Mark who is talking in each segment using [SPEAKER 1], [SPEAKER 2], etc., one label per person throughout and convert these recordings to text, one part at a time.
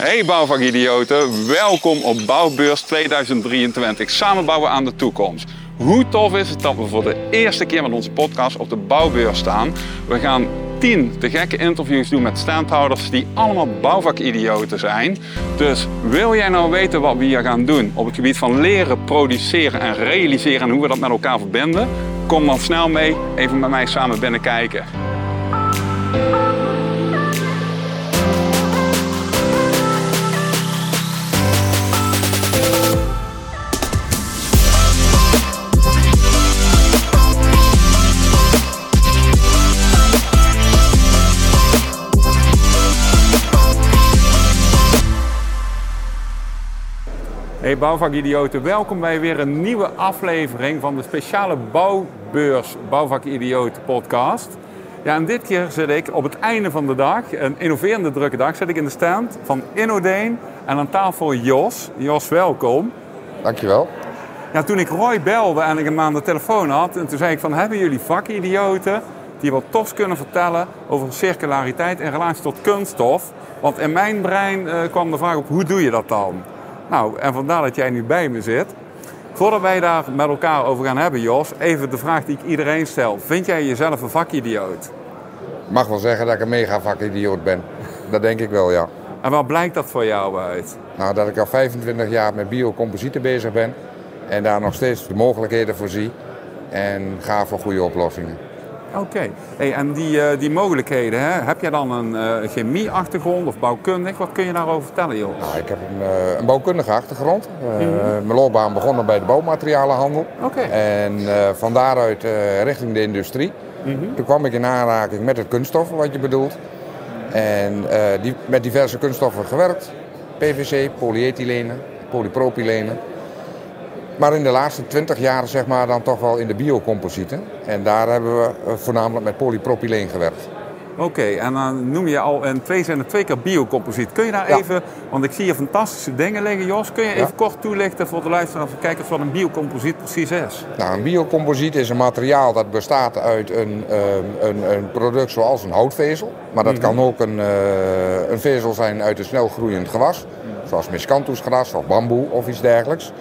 [SPEAKER 1] Hey bouwvakidioten, welkom op Bouwbeurs 2023. Samen bouwen aan de toekomst. Hoe tof is het dat we voor de eerste keer met onze podcast op de bouwbeurs staan? We gaan 10 te gekke interviews doen met standhouders die allemaal bouwvakidioten zijn. Dus wil jij nou weten wat we hier gaan doen op het gebied van leren, produceren en realiseren en hoe we dat met elkaar verbinden? Kom dan snel mee, even met mij samen binnen bouwvakidioten, welkom bij weer een nieuwe aflevering van de speciale Bouwbeurs Bouwvakidioten podcast. Ja, en dit keer zit ik op het einde van de dag, een innoverende drukke dag, zit ik in de stand van Innodeen en aan tafel Jos. Jos, welkom.
[SPEAKER 2] Dankjewel.
[SPEAKER 1] Ja, toen ik Roy belde en ik hem aan de telefoon had, en toen zei ik van, hebben jullie vakidioten die wat tofs kunnen vertellen over circulariteit in relatie tot kunststof? Want in mijn brein eh, kwam de vraag op, hoe doe je dat dan? Nou, en vandaar dat jij nu bij me zit. Voordat wij daar met elkaar over gaan hebben, Jos, even de vraag die ik iedereen stel. Vind jij jezelf een vakidioot?
[SPEAKER 2] Ik mag wel zeggen dat ik een mega vakidioot ben. Dat denk ik wel, ja.
[SPEAKER 1] En wat blijkt dat voor jou uit?
[SPEAKER 2] Nou, dat ik al 25 jaar met biocomposieten bezig ben. En daar nog steeds de mogelijkheden voor zie. En ga voor goede oplossingen.
[SPEAKER 1] Oké. Hey, en die, uh, die mogelijkheden, hè? heb jij dan een uh, chemie-achtergrond of bouwkundig? Wat kun je daarover vertellen, joh?
[SPEAKER 2] Nou, ik heb een, uh, een bouwkundige achtergrond. Mm -hmm. Mijn loopbaan begonnen bij de bouwmaterialenhandel.
[SPEAKER 1] Oké.
[SPEAKER 2] En van daaruit richting de industrie.
[SPEAKER 1] Mm -hmm.
[SPEAKER 2] Toen kwam ik in aanraking met het kunststof, wat je bedoelt. En die, met diverse kunststoffen gewerkt. PVC, polyethylene, polypropylene. Maar in de laatste 20 jaar zeg maar dan toch wel in de biocomposieten. En daar hebben we voornamelijk met polypropyleen gewerkt.
[SPEAKER 1] Oké, okay, en dan noem je al in twee zijn er twee keer biocomposiet. Kun je daar ja. even, want ik zie hier fantastische dingen liggen, Jos. Kun je even ja. kort toelichten voor de luisteraar om te kijken wat een biocomposiet precies is?
[SPEAKER 2] Nou, een biocomposiet is een materiaal dat bestaat uit een, een, een product zoals een houtvezel. Maar dat mm -hmm. kan ook een, uh, een vezel zijn uit een snel groeiend gewas. Zoals miscanthusgras of bamboe of iets dergelijks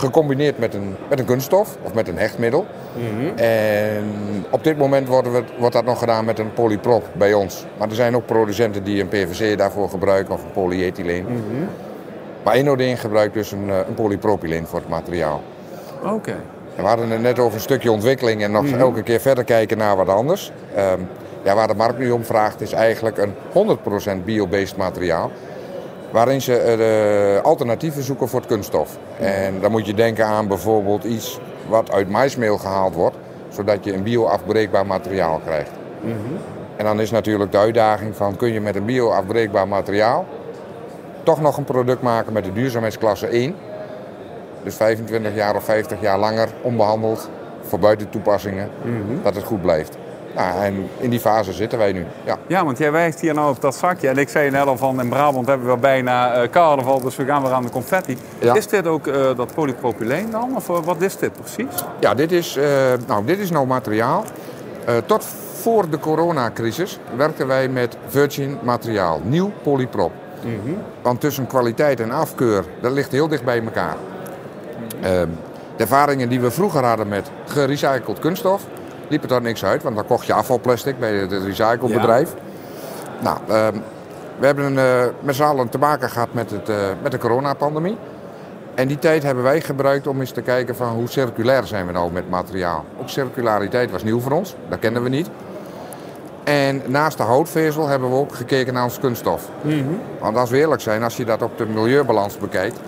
[SPEAKER 2] gecombineerd met een, met een kunststof of met een hechtmiddel.
[SPEAKER 1] Mm -hmm.
[SPEAKER 2] En op dit moment wordt, we, wordt dat nog gedaan met een polyprop bij ons. Maar er zijn ook producenten die een PVC daarvoor gebruiken of een polyethyleen.
[SPEAKER 1] Mm -hmm.
[SPEAKER 2] Maar Enodeen gebruikt dus een, een polypropyleen voor het materiaal.
[SPEAKER 1] Oké. Okay.
[SPEAKER 2] We hadden het net over een stukje ontwikkeling en nog mm -hmm. elke keer verder kijken naar wat anders. Um, ja, waar de markt nu om vraagt is eigenlijk een 100% bio-based materiaal waarin ze uh, alternatieven zoeken voor het kunststof. En dan moet je denken aan bijvoorbeeld iets wat uit maismeel gehaald wordt, zodat je een bio-afbreekbaar materiaal krijgt.
[SPEAKER 1] Mm -hmm.
[SPEAKER 2] En dan is natuurlijk de uitdaging van kun je met een bio-afbreekbaar materiaal toch nog een product maken met de duurzaamheidsklasse 1. Dus 25 jaar of 50 jaar langer onbehandeld voor buitentoepassingen,
[SPEAKER 1] mm -hmm.
[SPEAKER 2] dat het goed blijft. Nou, en in die fase zitten wij nu. Ja.
[SPEAKER 1] ja, want jij wijst hier nou op dat zakje. En ik zei net al van in Brabant hebben we bijna uh, carnaval, dus we gaan weer aan de confetti.
[SPEAKER 2] Ja.
[SPEAKER 1] Is dit ook uh, dat polypropyleen dan? Of uh, wat is dit precies?
[SPEAKER 2] Ja, dit is, nou, dit is nou materiaal. tot voor de coronacrisis werkten wij met virgin materiaal, nieuw polyprop.
[SPEAKER 1] Mm -hmm.
[SPEAKER 2] Want tussen kwaliteit en afkeur, dat ligt heel dicht bij elkaar. Ehm, de ervaringen die we vroeger hadden met gerecycled kunststof, liep het daar niks uit, want dan kocht je afvalplastic bij het recyclebedrijf. Ja. Nou, uh, we hebben uh, met z'n allen te maken gehad met, het, uh, met de coronapandemie. En die tijd hebben wij gebruikt om eens te kijken van hoe circulair zijn we nou met materiaal. Ook circulariteit was nieuw voor ons, dat kenden we niet. En naast de houtvezel hebben we ook gekeken naar ons kunststof.
[SPEAKER 1] Mm -hmm.
[SPEAKER 2] Want als we eerlijk zijn, als je dat op de milieubalans bekijkt,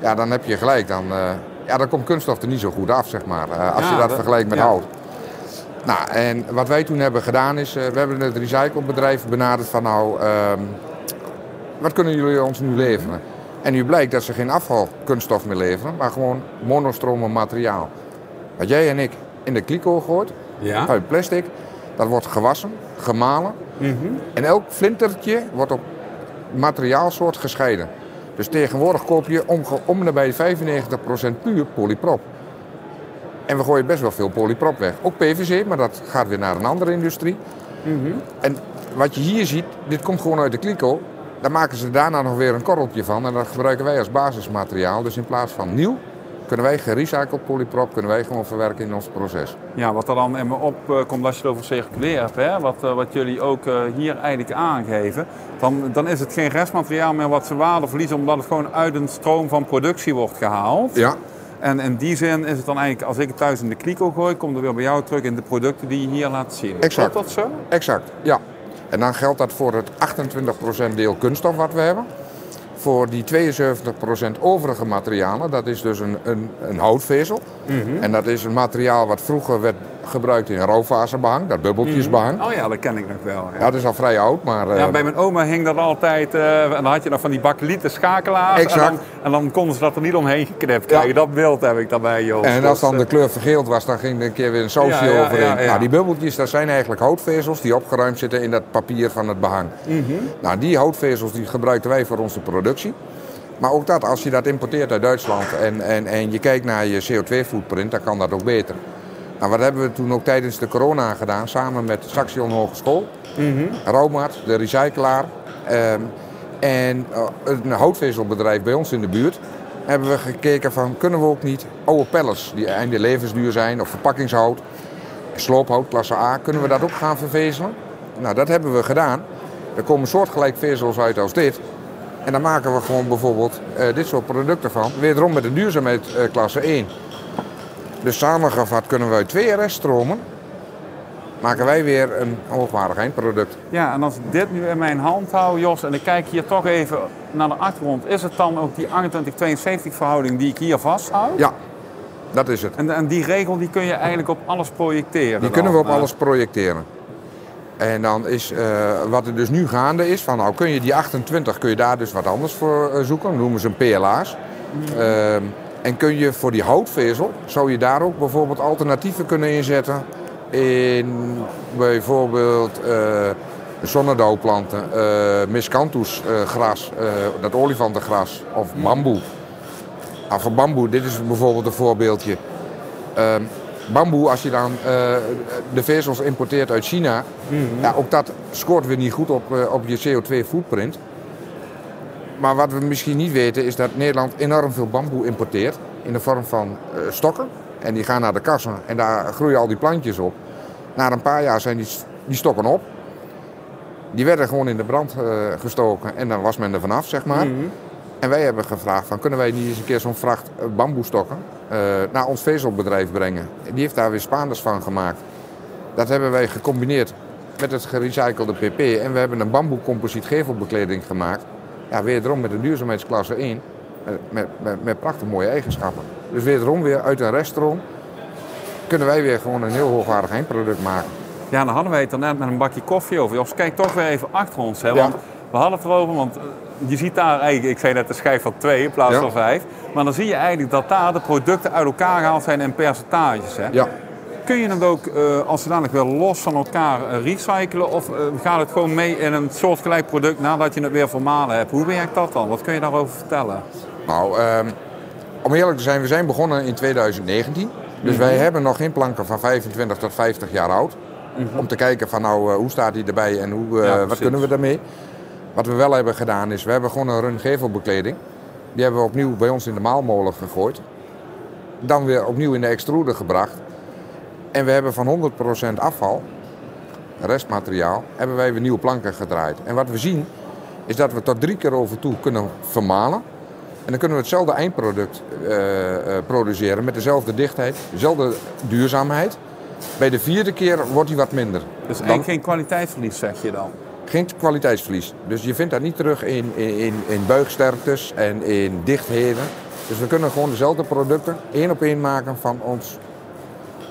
[SPEAKER 2] ja, dan heb je gelijk. Dan, uh, ja, dan komt kunststof er niet zo goed af, zeg maar. als
[SPEAKER 1] ja,
[SPEAKER 2] je dat,
[SPEAKER 1] dat
[SPEAKER 2] vergelijkt met
[SPEAKER 1] ja.
[SPEAKER 2] hout. Nou, en wat wij toen hebben gedaan is, uh, we hebben het recyclebedrijf benaderd van nou, um, wat kunnen jullie ons nu leveren? En nu blijkt dat ze geen afvalkunststof meer leveren, maar gewoon monostromen materiaal. Wat jij en ik in de kliko gooit,
[SPEAKER 1] ja.
[SPEAKER 2] uit plastic, dat wordt gewassen, gemalen.
[SPEAKER 1] Mm -hmm.
[SPEAKER 2] En elk flintertje wordt op materiaalsoort gescheiden. Dus tegenwoordig koop je om, om bij 95% puur polyprop. En we gooien best wel veel polyprop weg. Ook PVC, maar dat gaat weer naar een andere industrie.
[SPEAKER 1] Mm -hmm.
[SPEAKER 2] En wat je hier ziet, dit komt gewoon uit de kliko. Dan maken ze daarna nog weer een korreltje van en dat gebruiken wij als basismateriaal. Dus in plaats van nieuw kunnen wij gerecycled polyprop kunnen wij gewoon verwerken in ons proces.
[SPEAKER 1] Ja, wat er dan in me opkomt als je het over circuleert, hè, wat, wat jullie ook hier eigenlijk aangeven, dan, dan is het geen restmateriaal meer wat zijn waarde verliezen omdat het gewoon uit een stroom van productie wordt gehaald.
[SPEAKER 2] Ja.
[SPEAKER 1] En in die zin is het dan eigenlijk, als ik het thuis in de kliko gooi, komt het weer bij jou terug in de producten die je hier laat zien.
[SPEAKER 2] Exact.
[SPEAKER 1] Is dat zo?
[SPEAKER 2] Exact, ja. En dan geldt dat voor het 28% deel kunststof wat we hebben. Voor die 72% overige materialen, dat is dus een, een, een houtvezel.
[SPEAKER 1] Mhm.
[SPEAKER 2] En dat is een materiaal wat vroeger werd gebruikt in rouwfaserbehang, dat bubbeltjesbehang.
[SPEAKER 1] Oh ja, dat ken ik nog wel.
[SPEAKER 2] Ja, dat is al vrij oud, maar...
[SPEAKER 1] Ja,
[SPEAKER 2] eh,
[SPEAKER 1] bij mijn oma hing dat altijd, eh, en dan had je nog van die bakkelieten schakelaars.
[SPEAKER 2] Exact.
[SPEAKER 1] En dan, en dan konden ze dat er niet omheen geknipt krijgen.
[SPEAKER 2] Ja.
[SPEAKER 1] Dat beeld heb ik daarbij, joh.
[SPEAKER 2] En als dan de kleur vergeeld was, dan ging er een keer weer een sausje
[SPEAKER 1] Ja, ja,
[SPEAKER 2] overheen.
[SPEAKER 1] ja, ja.
[SPEAKER 2] Nou, die bubbeltjes, dat zijn eigenlijk houtvezels die opgeruimd zitten in dat papier van het behang. Nou, die houtvezels die gebruiken wij voor onze productie. Maar ook dat, als je dat importeert uit Duitsland en, en, en je kijkt naar je CO2-footprint, dan kan dat ook beter. Nou, wat hebben we toen ook tijdens de corona gedaan, samen met Saxion Hogeschool, Raumaat, de recyclaar ehm, en eh, een houtvezelbedrijf bij ons in de buurt, hebben we gekeken van kunnen we ook niet oude pellets die einde levensduur zijn of verpakkingshout, sloophout klasse A, kunnen we dat ook gaan vervezelen? Nou, dat hebben we gedaan. Er komen soortgelijk vezels uit als dit. En dan maken we gewoon bijvoorbeeld eh, dit soort producten van. Wederom met een duurzaamheid klasse 1. Dus samengevat kunnen we uit twee reststromen maken wij weer een hoogwaardig eindproduct.
[SPEAKER 1] Ja, en als ik dit nu in mijn hand hou, Jos, en ik kijk hier toch even naar de achtergrond, is het dan ook die 28-72 verhouding die ik hier vasthoud?
[SPEAKER 2] Ja, dat is het.
[SPEAKER 1] En, en die regel die kun je eigenlijk op alles projecteren.
[SPEAKER 2] Die
[SPEAKER 1] dan,
[SPEAKER 2] kunnen we op
[SPEAKER 1] eh.
[SPEAKER 2] alles projecteren. En dan is eh, wat er dus nu gaande is, van nou kun je die 28, kun je daar dus wat anders voor eh, zoeken. Noemen ze een PLA's. Ehm, en kun je voor die houtvezel, zou je daar ook bijvoorbeeld alternatieven kunnen inzetten. In bijvoorbeeld eh zonnedauwplanten, eh miscanthus eh, gras, eh, dat olifantengras of bamboe. Nou, voor bamboe, dit is bijvoorbeeld een voorbeeldje. Ehm, bamboe, als je dan de vezels importeert uit China, ja, ook dat scoort weer niet goed op, op je CO2-footprint. Maar wat we misschien niet weten is dat Nederland enorm veel bamboe importeert in de vorm van eh, stokken. En die gaan naar de kassen en daar groeien al die plantjes op. Na een paar jaar zijn die, die stokken op. Die werden gewoon in de brand eh, gestoken en dan was men er vanaf, zeg maar. En wij hebben gevraagd van kunnen wij niet eens een keer zo'n vracht eh, bamboestokken eh, naar ons vezelbedrijf brengen. Die heeft daar weer Spaanders van gemaakt. Dat hebben wij gecombineerd met het gerecyclede pp. En we hebben een bamboecomposiet gevelbekleding gemaakt. Ja, wederom met een duurzaamheidsklasse 1. Met, met, met, met prachtig mooie eigenschappen. Dus wederom weer uit een reststroom kunnen wij weer gewoon een heel hoogwaardig eindproduct maken.
[SPEAKER 1] Ja, dan hadden wij het net met een bakje koffie over. Jos, kijk toch weer even achter ons. Hè?
[SPEAKER 2] Ja.
[SPEAKER 1] Want we hadden het erover, want eh, je ziet daar eigenlijk, ik zei net een schijf van twee in plaats
[SPEAKER 2] Ja.
[SPEAKER 1] van vijf. Maar dan zie je eigenlijk dat daar de producten uit elkaar gehaald zijn in percentages. Hè?
[SPEAKER 2] Ja.
[SPEAKER 1] Kun je het ook eh, als zodanig wel los van elkaar eh, recyclen? Of eh, gaat het gewoon mee in een soortgelijk product nadat je het weer vermalen hebt? Hoe werkt dat dan? Wat kun je daarover vertellen?
[SPEAKER 2] Nou, ehm, om eerlijk te zijn, we zijn begonnen in 2019. Dus wij hebben nog geen planken van 25 tot 50 jaar oud. Om te kijken van nou, hoe staat die erbij en hoe,
[SPEAKER 1] Ja,
[SPEAKER 2] wat kunnen we daarmee. Wat we wel hebben gedaan is, we hebben gewoon een run gevelbekleding. Die hebben we opnieuw bij ons in de maalmolen gegooid. Dan weer opnieuw in de extruder gebracht. En we hebben van 100% afval, restmateriaal, hebben wij weer nieuwe planken gedraaid. En wat we zien, is dat we tot drie keer over toe kunnen vermalen. En dan kunnen we hetzelfde eindproduct eh, eh, produceren met dezelfde dichtheid, dezelfde duurzaamheid. Bij de vierde keer wordt die wat minder.
[SPEAKER 1] Dus
[SPEAKER 2] Dan-
[SPEAKER 1] geen kwaliteitsverlies, zeg je dan?
[SPEAKER 2] Geen kwaliteitsverlies. Dus je vindt dat niet terug in, in, in buigsterktes en in dichtheden. Dus we kunnen gewoon dezelfde producten één op één maken van ons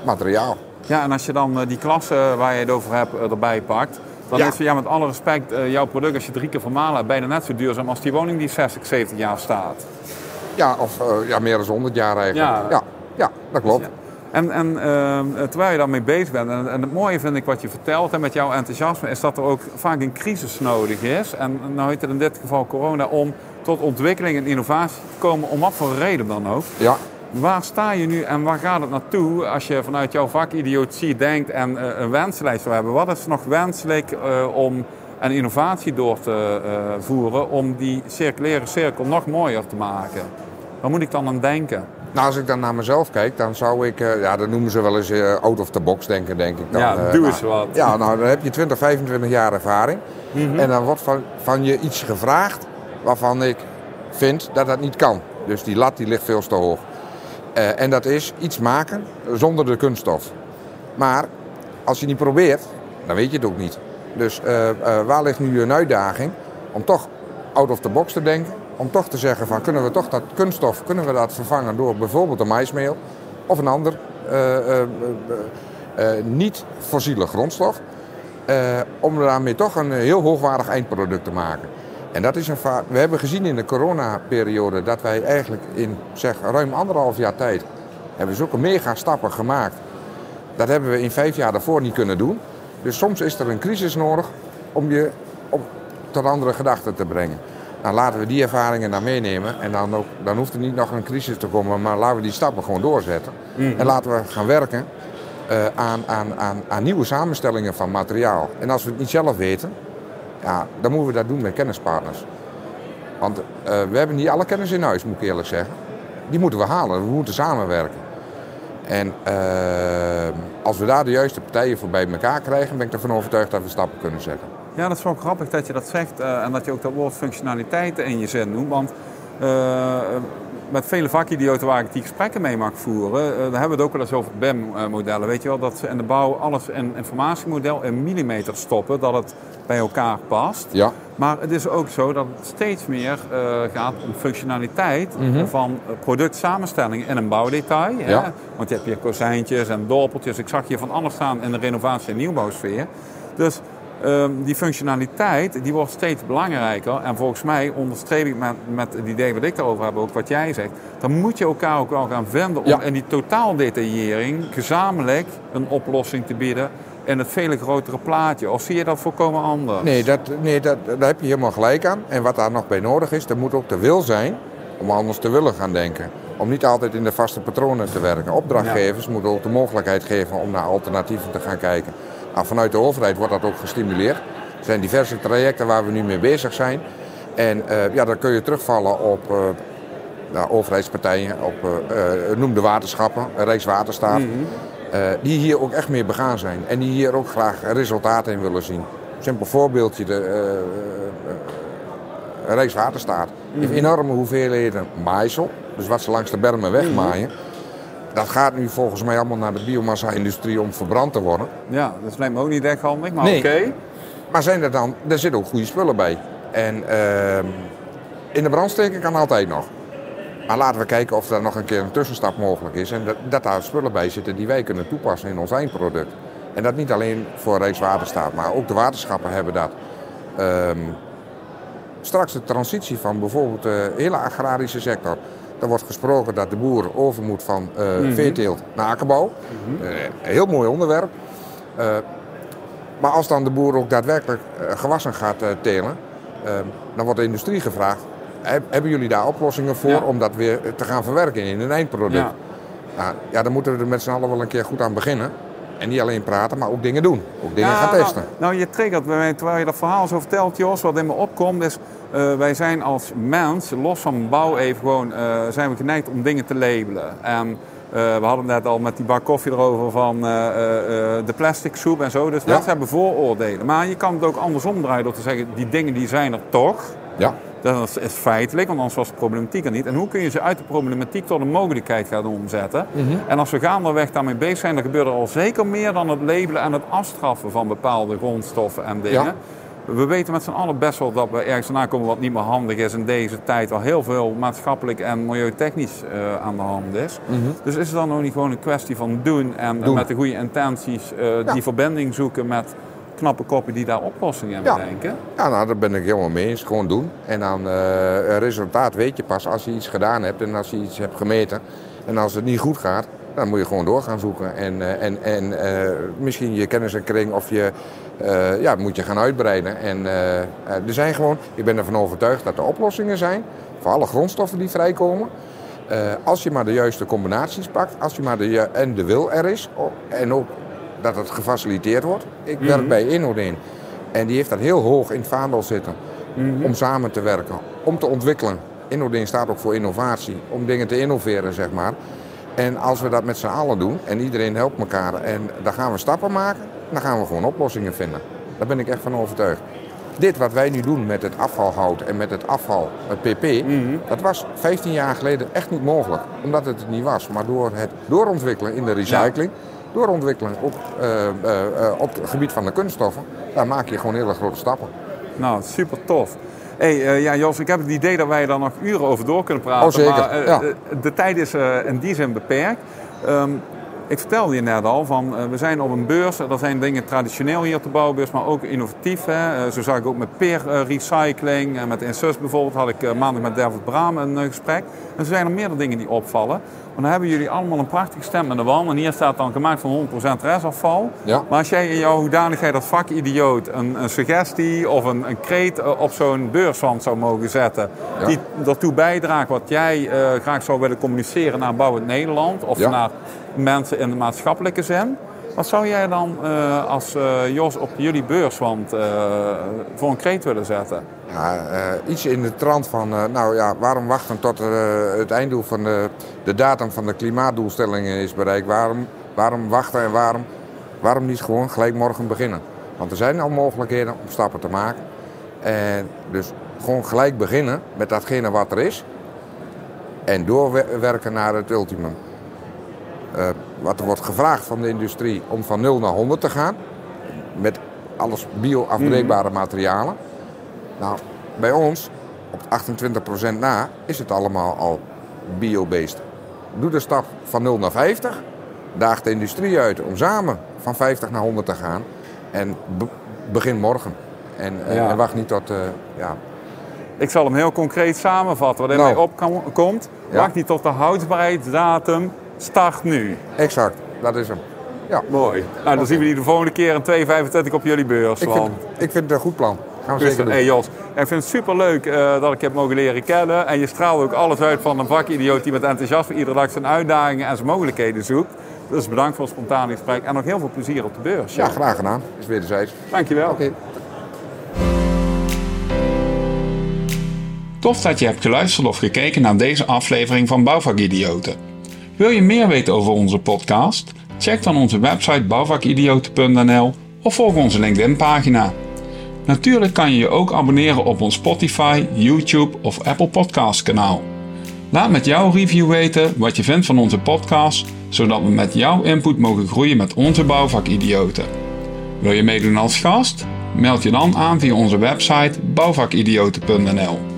[SPEAKER 2] materiaal.
[SPEAKER 1] Ja, en als je dan eh, die klasse waar je het over hebt eh, erbij pakt, dan
[SPEAKER 2] Ja.
[SPEAKER 1] is ja, met alle respect eh, jouw product, als je drie keer vermalen hebt, bijna net zo duurzaam als die woning die 60, 70 jaar staat.
[SPEAKER 2] Ja, of eh, ja, meer dan 100 jaar eigenlijk.
[SPEAKER 1] Ja.
[SPEAKER 2] ja, ja, dat klopt.
[SPEAKER 1] Ja. En, en eh, terwijl je daarmee bezig bent, en, en het mooie vind ik wat je vertelt en met jouw enthousiasme, is dat er ook vaak een crisis nodig is. En nou heet het in dit geval corona om tot ontwikkeling en innovatie te komen, om wat voor reden dan ook.
[SPEAKER 2] Ja,
[SPEAKER 1] Waar sta je nu en waar gaat het naartoe als je vanuit jouw vakidiotie denkt en eh, een wenslijst zou hebben? Wat is nog wenselijk eh, om en innovatie door te uh, voeren om die circulaire cirkel nog mooier te maken. Waar moet ik dan aan denken?
[SPEAKER 2] Nou, als ik dan naar mezelf kijk, dan zou ik, ja, dat noemen ze wel eens out of the box denken, denk ik dan.
[SPEAKER 1] Ja, doe eens
[SPEAKER 2] nou,
[SPEAKER 1] wat.
[SPEAKER 2] Ja, nou, dan heb je 20, 25 jaar ervaring. Mm -hmm. En dan wordt van, van je iets gevraagd waarvan ik vind dat dat niet kan. Dus die lat die ligt veel te hoog. Uh, en dat is iets maken zonder de kunststof. Maar als je niet probeert, dan weet je het ook niet. Dus uh, uh, waar ligt nu een uitdaging om toch out of the box te denken? Om toch te zeggen van kunnen we toch dat kunststof kunnen we dat vervangen door bijvoorbeeld een maismeel of een ander niet fossiele grondstof. om daarmee toch een heel hoogwaardig eindproduct te maken. En dat is een vaart. We hebben gezien in de coronaperiode dat wij eigenlijk in zeg, ruim anderhalf jaar tijd hebben zulke mega stappen gemaakt. Dat hebben we in vijf jaar daarvoor niet kunnen doen. Dus soms is er een crisis nodig om je op tot andere gedachten te brengen. Nou, laten we die ervaringen dan meenemen. En dan, ook, dan hoeft er niet nog een crisis te komen, maar laten we die stappen gewoon doorzetten. Mm. En laten we gaan werken uh, aan, aan, aan, aan nieuwe samenstellingen van materiaal. En als we het niet zelf weten, ja, dan moeten we dat doen met kennispartners. Want uh, we hebben niet alle kennis in huis, moet ik eerlijk zeggen. Die moeten we halen, we moeten samenwerken. En uh, als we daar de juiste partijen voor bij elkaar krijgen, ben ik ervan overtuigd dat we stappen kunnen zetten.
[SPEAKER 1] Ja, dat is wel grappig dat je dat zegt uh, en dat je ook dat woord functionaliteiten in je zin noemt. Want met vele vakidioten waar ik die gesprekken mee mag voeren, uh, daar hebben we het ook wel eens over BEM-modellen. Weet je wel, dat ze in de bouw alles in informatiemodel in millimeter stoppen, dat het bij elkaar past.
[SPEAKER 2] Ja.
[SPEAKER 1] Maar het is ook zo dat het steeds meer uh, gaat om functionaliteit mm -hmm. van productsamenstelling in een bouwdetail.
[SPEAKER 2] Ja.
[SPEAKER 1] Hè? Want je hebt hier kozijntjes en dorpeltjes. Ik zag hier van alles staan in de renovatie- en nieuwbouwsfeer. Dus Um, die functionaliteit die wordt steeds belangrijker. En volgens mij onderstreep ik met, met het idee wat ik daarover heb, ook wat jij zegt. Dan moet je elkaar ook wel gaan vinden om
[SPEAKER 2] Ja.
[SPEAKER 1] in die totaaldetaillering gezamenlijk een oplossing te bieden in het vele grotere plaatje. Of zie je dat volkomen anders?
[SPEAKER 2] Nee, dat, nee dat, daar heb je helemaal gelijk aan. En wat daar nog bij nodig is, er moet ook de wil zijn om anders te willen gaan denken. Om niet altijd in de vaste patronen te werken. Opdrachtgevers moeten ook de mogelijkheid geven om naar alternatieven te gaan kijken. Nou, vanuit de overheid wordt dat ook gestimuleerd. Er zijn diverse trajecten waar we nu mee bezig zijn. En uh, ja, dan kun je terugvallen op uh, nou, overheidspartijen, op uh, noem de waterschappen, Rijkswaterstaat. Mm -hmm. die hier ook echt mee begaan zijn. En die hier ook graag resultaten in willen zien. Simpel voorbeeldje, de Rijkswaterstaat. Mm -hmm. heeft enorme hoeveelheden maaisel. Dus wat ze langs de bermen wegmaaien. Mm -hmm. Dat gaat nu volgens mij allemaal naar de biomassa-industrie om verbrand te worden.
[SPEAKER 1] Ja, dat lijkt me ook niet echt handig, maar
[SPEAKER 2] nee.
[SPEAKER 1] oké. Okay.
[SPEAKER 2] Maar zijn er dan, er zitten ook goede spullen bij. En uh, in de brand steken kan altijd nog. Maar laten we kijken of er nog een keer een tussenstap mogelijk is. En dat, dat daar spullen bij zitten die wij kunnen toepassen in ons eindproduct. En dat niet alleen voor Rijkswaterstaat, maar ook de waterschappen hebben dat. Um, straks de transitie van bijvoorbeeld de hele agrarische sector. Er wordt gesproken dat de boer over moet van uh, mm -hmm. veeteelt naar akkerbouw. Mm -hmm. uh, heel mooi onderwerp. Uh, maar als dan de boer ook daadwerkelijk gewassen gaat telen, dan wordt de industrie gevraagd: hebben jullie daar oplossingen voor ja. om dat weer te gaan verwerken in een eindproduct? Ja. Nou, ja, dan moeten we er met z'n allen wel een keer goed aan beginnen. En niet alleen praten, maar ook dingen doen. Ook dingen
[SPEAKER 1] ja,
[SPEAKER 2] gaan testen.
[SPEAKER 1] Nou, nou, je triggert bij mij, terwijl je dat verhaal zo vertelt, Jos, wat in me opkomt, is uh, wij zijn als mens, los van bouw even gewoon, uh, zijn we geneigd om dingen te labelen. En uh, we hadden net al met die bak koffie erover van de plastic soep en zo. Dus
[SPEAKER 2] Ja.
[SPEAKER 1] mensen hebben vooroordelen. Maar je kan het ook andersom draaien door te zeggen, die dingen die zijn er toch.
[SPEAKER 2] Ja.
[SPEAKER 1] Dat is feitelijk, want anders was de problematiek er niet. En hoe kun je ze uit de problematiek tot een mogelijkheid gaan omzetten?
[SPEAKER 2] Mm -hmm.
[SPEAKER 1] En als we gaandeweg daarmee bezig zijn, dan gebeurt er al zeker meer dan het labelen en het afstraffen van bepaalde grondstoffen en dingen.
[SPEAKER 2] Ja.
[SPEAKER 1] We weten met z'n allen best wel dat we ergens aankomen wat niet meer handig is in deze tijd, waar heel veel maatschappelijk en milieutechnisch uh, aan de hand is.
[SPEAKER 2] Mhm.
[SPEAKER 1] Mm -hmm. Dus is het dan nog niet gewoon een kwestie van doen en
[SPEAKER 2] doen.
[SPEAKER 1] met de goede intenties uh, ja. die verbinding zoeken met knappe koppen die daar oplossingen
[SPEAKER 2] ja.
[SPEAKER 1] bedenken?
[SPEAKER 2] Ja, nou, daar ben ik helemaal mee eens. Gewoon doen. En dan uh, resultaat weet je pas als je iets gedaan hebt en als je iets hebt gemeten. En als het niet goed gaat, dan moet je gewoon door gaan zoeken. En, uh, en, en uh, misschien je kennis en kring of je ja, moet je gaan uitbreiden. En er zijn gewoon, ik ben ervan overtuigd dat er oplossingen zijn voor alle grondstoffen die vrijkomen. als je maar de juiste combinaties pakt, als je maar de, en de wil er is en ook dat het gefaciliteerd wordt. Ik werk mm -hmm. bij Innoden. En die heeft dat heel hoog in het vaandel zitten.
[SPEAKER 1] Mhm.
[SPEAKER 2] Om samen te werken, om te ontwikkelen. InnoDing staat ook voor innovatie, om dingen te innoveren, zeg maar. En als we dat met z'n allen doen en iedereen helpt elkaar en dan gaan we stappen maken, dan gaan we gewoon oplossingen vinden. Daar ben ik echt van overtuigd. Dit wat wij nu doen met het afvalhout en met het afval, het PP, dat was 15 jaar geleden echt niet mogelijk. Omdat het er niet was. Maar door het doorontwikkelen in de recycling, doorontwikkelen op, eh, eh, eh, op het gebied van de kunststoffen, daar maak je gewoon hele grote stappen.
[SPEAKER 1] Nou, super tof. Hey, ja, Jos, ik heb het idee dat wij daar nog uren over door kunnen praten.
[SPEAKER 2] Oh, zeker,
[SPEAKER 1] Maar
[SPEAKER 2] ja.
[SPEAKER 1] de tijd is in die zin beperkt. Ehm, ik vertelde je net al, van, we zijn op een beurs. Er zijn dingen traditioneel hier op de bouwbeurs, maar ook innovatief. Hè. Zo zag ik ook met peer recycling. en met Insus bijvoorbeeld had ik maandag met David Braam een gesprek. En er zijn er meerdere dingen die opvallen. Dan hebben jullie allemaal een prachtige stem aan de wand. En hier staat dan gemaakt van 100% restafval.
[SPEAKER 2] Ja.
[SPEAKER 1] Maar als jij in jouw hoedanigheid als vakidioot een, een suggestie of een, een kreet eh, op zo'n beurswand zou mogen zetten,
[SPEAKER 2] Ja.
[SPEAKER 1] die ertoe bijdraagt wat jij eh, graag zou willen communiceren naar Bouwend Nederland of
[SPEAKER 2] Ja.
[SPEAKER 1] naar mensen in de maatschappelijke zin, wat zou jij dan eh, als eh, Jos op jullie beurswand eh, voor een kreet willen zetten?
[SPEAKER 2] Ja, iets in de trant van, nou ja, waarom wachten tot het einddoel van de, de datum van de klimaatdoelstellingen is bereikt? Waarom, waarom wachten en waarom, waarom niet gewoon gelijk morgen beginnen? Want er zijn al mogelijkheden om stappen te maken. En dus gewoon gelijk beginnen met datgene wat er is. En doorwerken naar het ultimum. Eh, wat er wordt gevraagd van de industrie om van 0 naar 100 te gaan. Met alles bio-afbreekbare materialen. Nou, bij ons, op 28% na, is het allemaal al bio-based. Doe de stap van 0 naar 50. Daag de industrie uit om samen van 50 naar 100 te gaan. En be- begin morgen. En, en-
[SPEAKER 1] Ja.
[SPEAKER 2] en wacht niet tot... eh, ja.
[SPEAKER 1] Ik zal hem heel concreet samenvatten. Wat in
[SPEAKER 2] Nou.
[SPEAKER 1] mij opkomt,
[SPEAKER 2] Ja.
[SPEAKER 1] wacht niet tot de houdbaarheidsdatum, start nu.
[SPEAKER 2] Exact, dat is hem. Ja,
[SPEAKER 1] Mooi. Nou, dan zien we die de volgende keer in 2,25 op jullie beurs.
[SPEAKER 2] ik vind, ik vind het een goed plan. Gaan we
[SPEAKER 1] Dus,
[SPEAKER 2] zeker doen.
[SPEAKER 1] hey Jos, ik vind het super leuk dat ik je heb mogen leren kennen. En je straalt ook alles uit van een vakidioot die met enthousiasme iedere dag zijn uitdagingen en zijn mogelijkheden zoekt. Dus bedankt voor het spontane gesprek en nog heel veel plezier op de beurs.
[SPEAKER 2] Ja, graag gedaan. Is wederzijds.
[SPEAKER 1] Dankjewel.
[SPEAKER 2] Oké.
[SPEAKER 3] Tof dat je hebt geluisterd of gekeken naar deze aflevering van Bouwvakidioten. Wil je meer weten over onze podcast? Check dan onze website bouwvakidioten.nl of volg onze LinkedIn pagina. Natuurlijk kan je je ook abonneren op ons Spotify, YouTube of Apple Podcast kanaal. Laat met jouw review weten wat je vindt van onze podcast, zodat we met jouw input mogen groeien met onze bouwvakidioten. Wil je meedoen als gast? Meld je dan aan via onze website bouwvakidioten.nl.